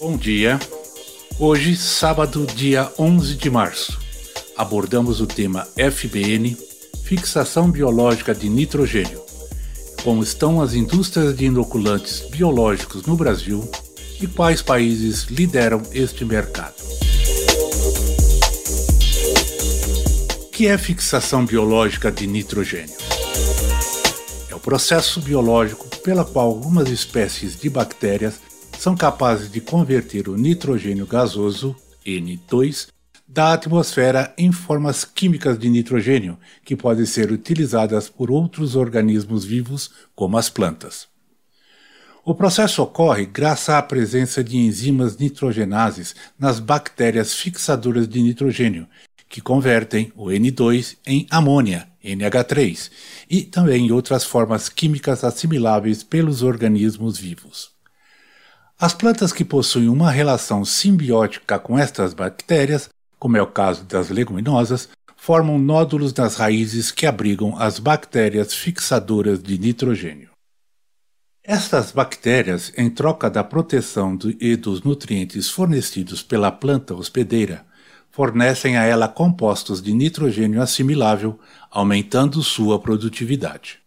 Bom dia. Hoje, sábado, dia 11 de março, abordamos o tema FBN, fixação biológica de nitrogênio. Como estão as indústrias de inoculantes biológicos no Brasil e quais países lideram este mercado. O que é fixação biológica de nitrogênio? É o processo biológico pela qual algumas espécies de bactérias são capazes de converter o nitrogênio gasoso, N2, da atmosfera em formas químicas de nitrogênio, que podem ser utilizadas por outros organismos vivos, como as plantas. O processo ocorre graças à presença de enzimas nitrogenases nas bactérias fixadoras de nitrogênio, que convertem o N2 em amônia, NH3, e também outras formas químicas assimiláveis pelos organismos vivos. As plantas que possuem uma relação simbiótica com estas bactérias, como é o caso das leguminosas, formam nódulos nas raízes que abrigam as bactérias fixadoras de nitrogênio. Estas bactérias, em troca da proteção e dos nutrientes fornecidos pela planta hospedeira, fornecem a ela compostos de nitrogênio assimilável, aumentando sua produtividade.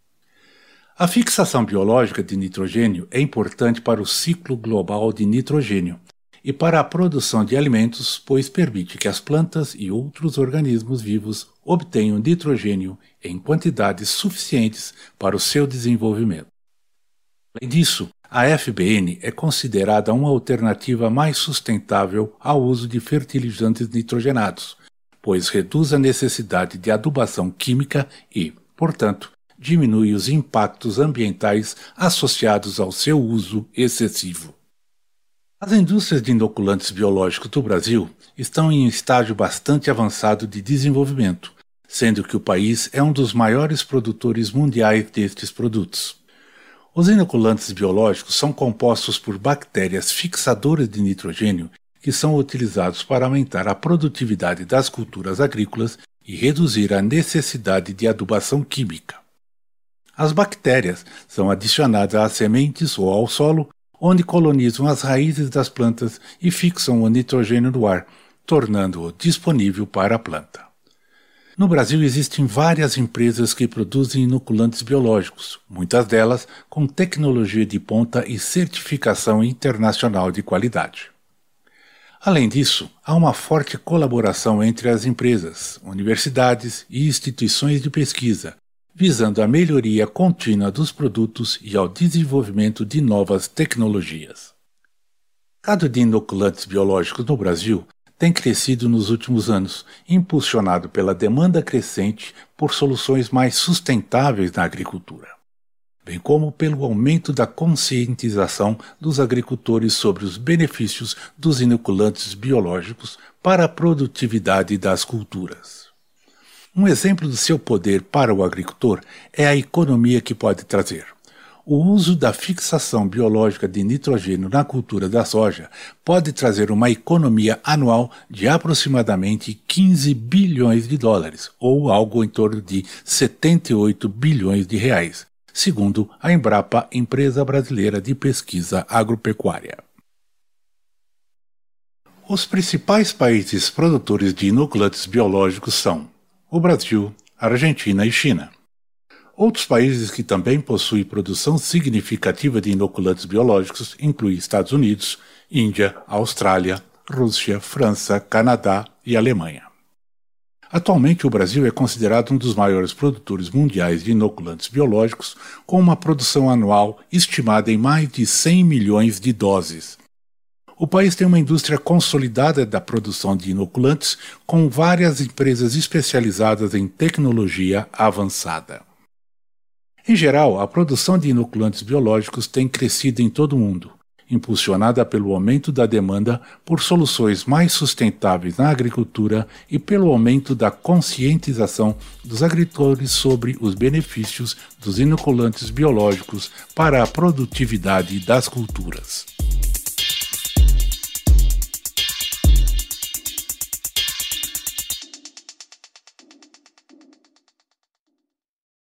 A fixação biológica de nitrogênio é importante para o ciclo global de nitrogênio e para a produção de alimentos, pois permite que as plantas e outros organismos vivos obtenham nitrogênio em quantidades suficientes para o seu desenvolvimento. Além disso, a FBN é considerada uma alternativa mais sustentável ao uso de fertilizantes nitrogenados, pois reduz a necessidade de adubação química e, portanto, diminui os impactos ambientais associados ao seu uso excessivo. As indústrias de inoculantes biológicos do Brasil estão em um estágio bastante avançado de desenvolvimento, sendo que o país é um dos maiores produtores mundiais destes produtos. Os inoculantes biológicos são compostos por bactérias fixadoras de nitrogênio que são utilizados para aumentar a produtividade das culturas agrícolas e reduzir a necessidade de adubação química. As bactérias são adicionadas às sementes ou ao solo, onde colonizam as raízes das plantas e fixam o nitrogênio no ar, tornando-o disponível para a planta. No Brasil existem várias empresas que produzem inoculantes biológicos, muitas delas com tecnologia de ponta e certificação internacional de qualidade. Além disso, há uma forte colaboração entre as empresas, universidades e instituições de pesquisa, visando a melhoria contínua dos produtos e ao desenvolvimento de novas tecnologias. Mercado de inoculantes biológicos no Brasil tem crescido nos últimos anos, impulsionado pela demanda crescente por soluções mais sustentáveis na agricultura, bem como pelo aumento da conscientização dos agricultores sobre os benefícios dos inoculantes biológicos para a produtividade das culturas. Um exemplo do seu poder para o agricultor é a economia que pode trazer. O uso da fixação biológica de nitrogênio na cultura da soja pode trazer uma economia anual de aproximadamente 15 bilhões de dólares, ou algo em torno de 78 bilhões de reais, segundo a Embrapa, empresa brasileira de pesquisa agropecuária. Os principais países produtores de inoculantes biológicos são o Brasil, Argentina e China. Outros países que também possuem produção significativa de inoculantes biológicos incluem Estados Unidos, Índia, Austrália, Rússia, França, Canadá e Alemanha. Atualmente, o Brasil é considerado um dos maiores produtores mundiais de inoculantes biológicos, com uma produção anual estimada em mais de 100 milhões de doses, o país tem uma indústria consolidada da produção de inoculantes, com várias empresas especializadas em tecnologia avançada. Em geral, a produção de inoculantes biológicos tem crescido em todo o mundo, impulsionada pelo aumento da demanda por soluções mais sustentáveis na agricultura e pelo aumento da conscientização dos agricultores sobre os benefícios dos inoculantes biológicos para a produtividade das culturas.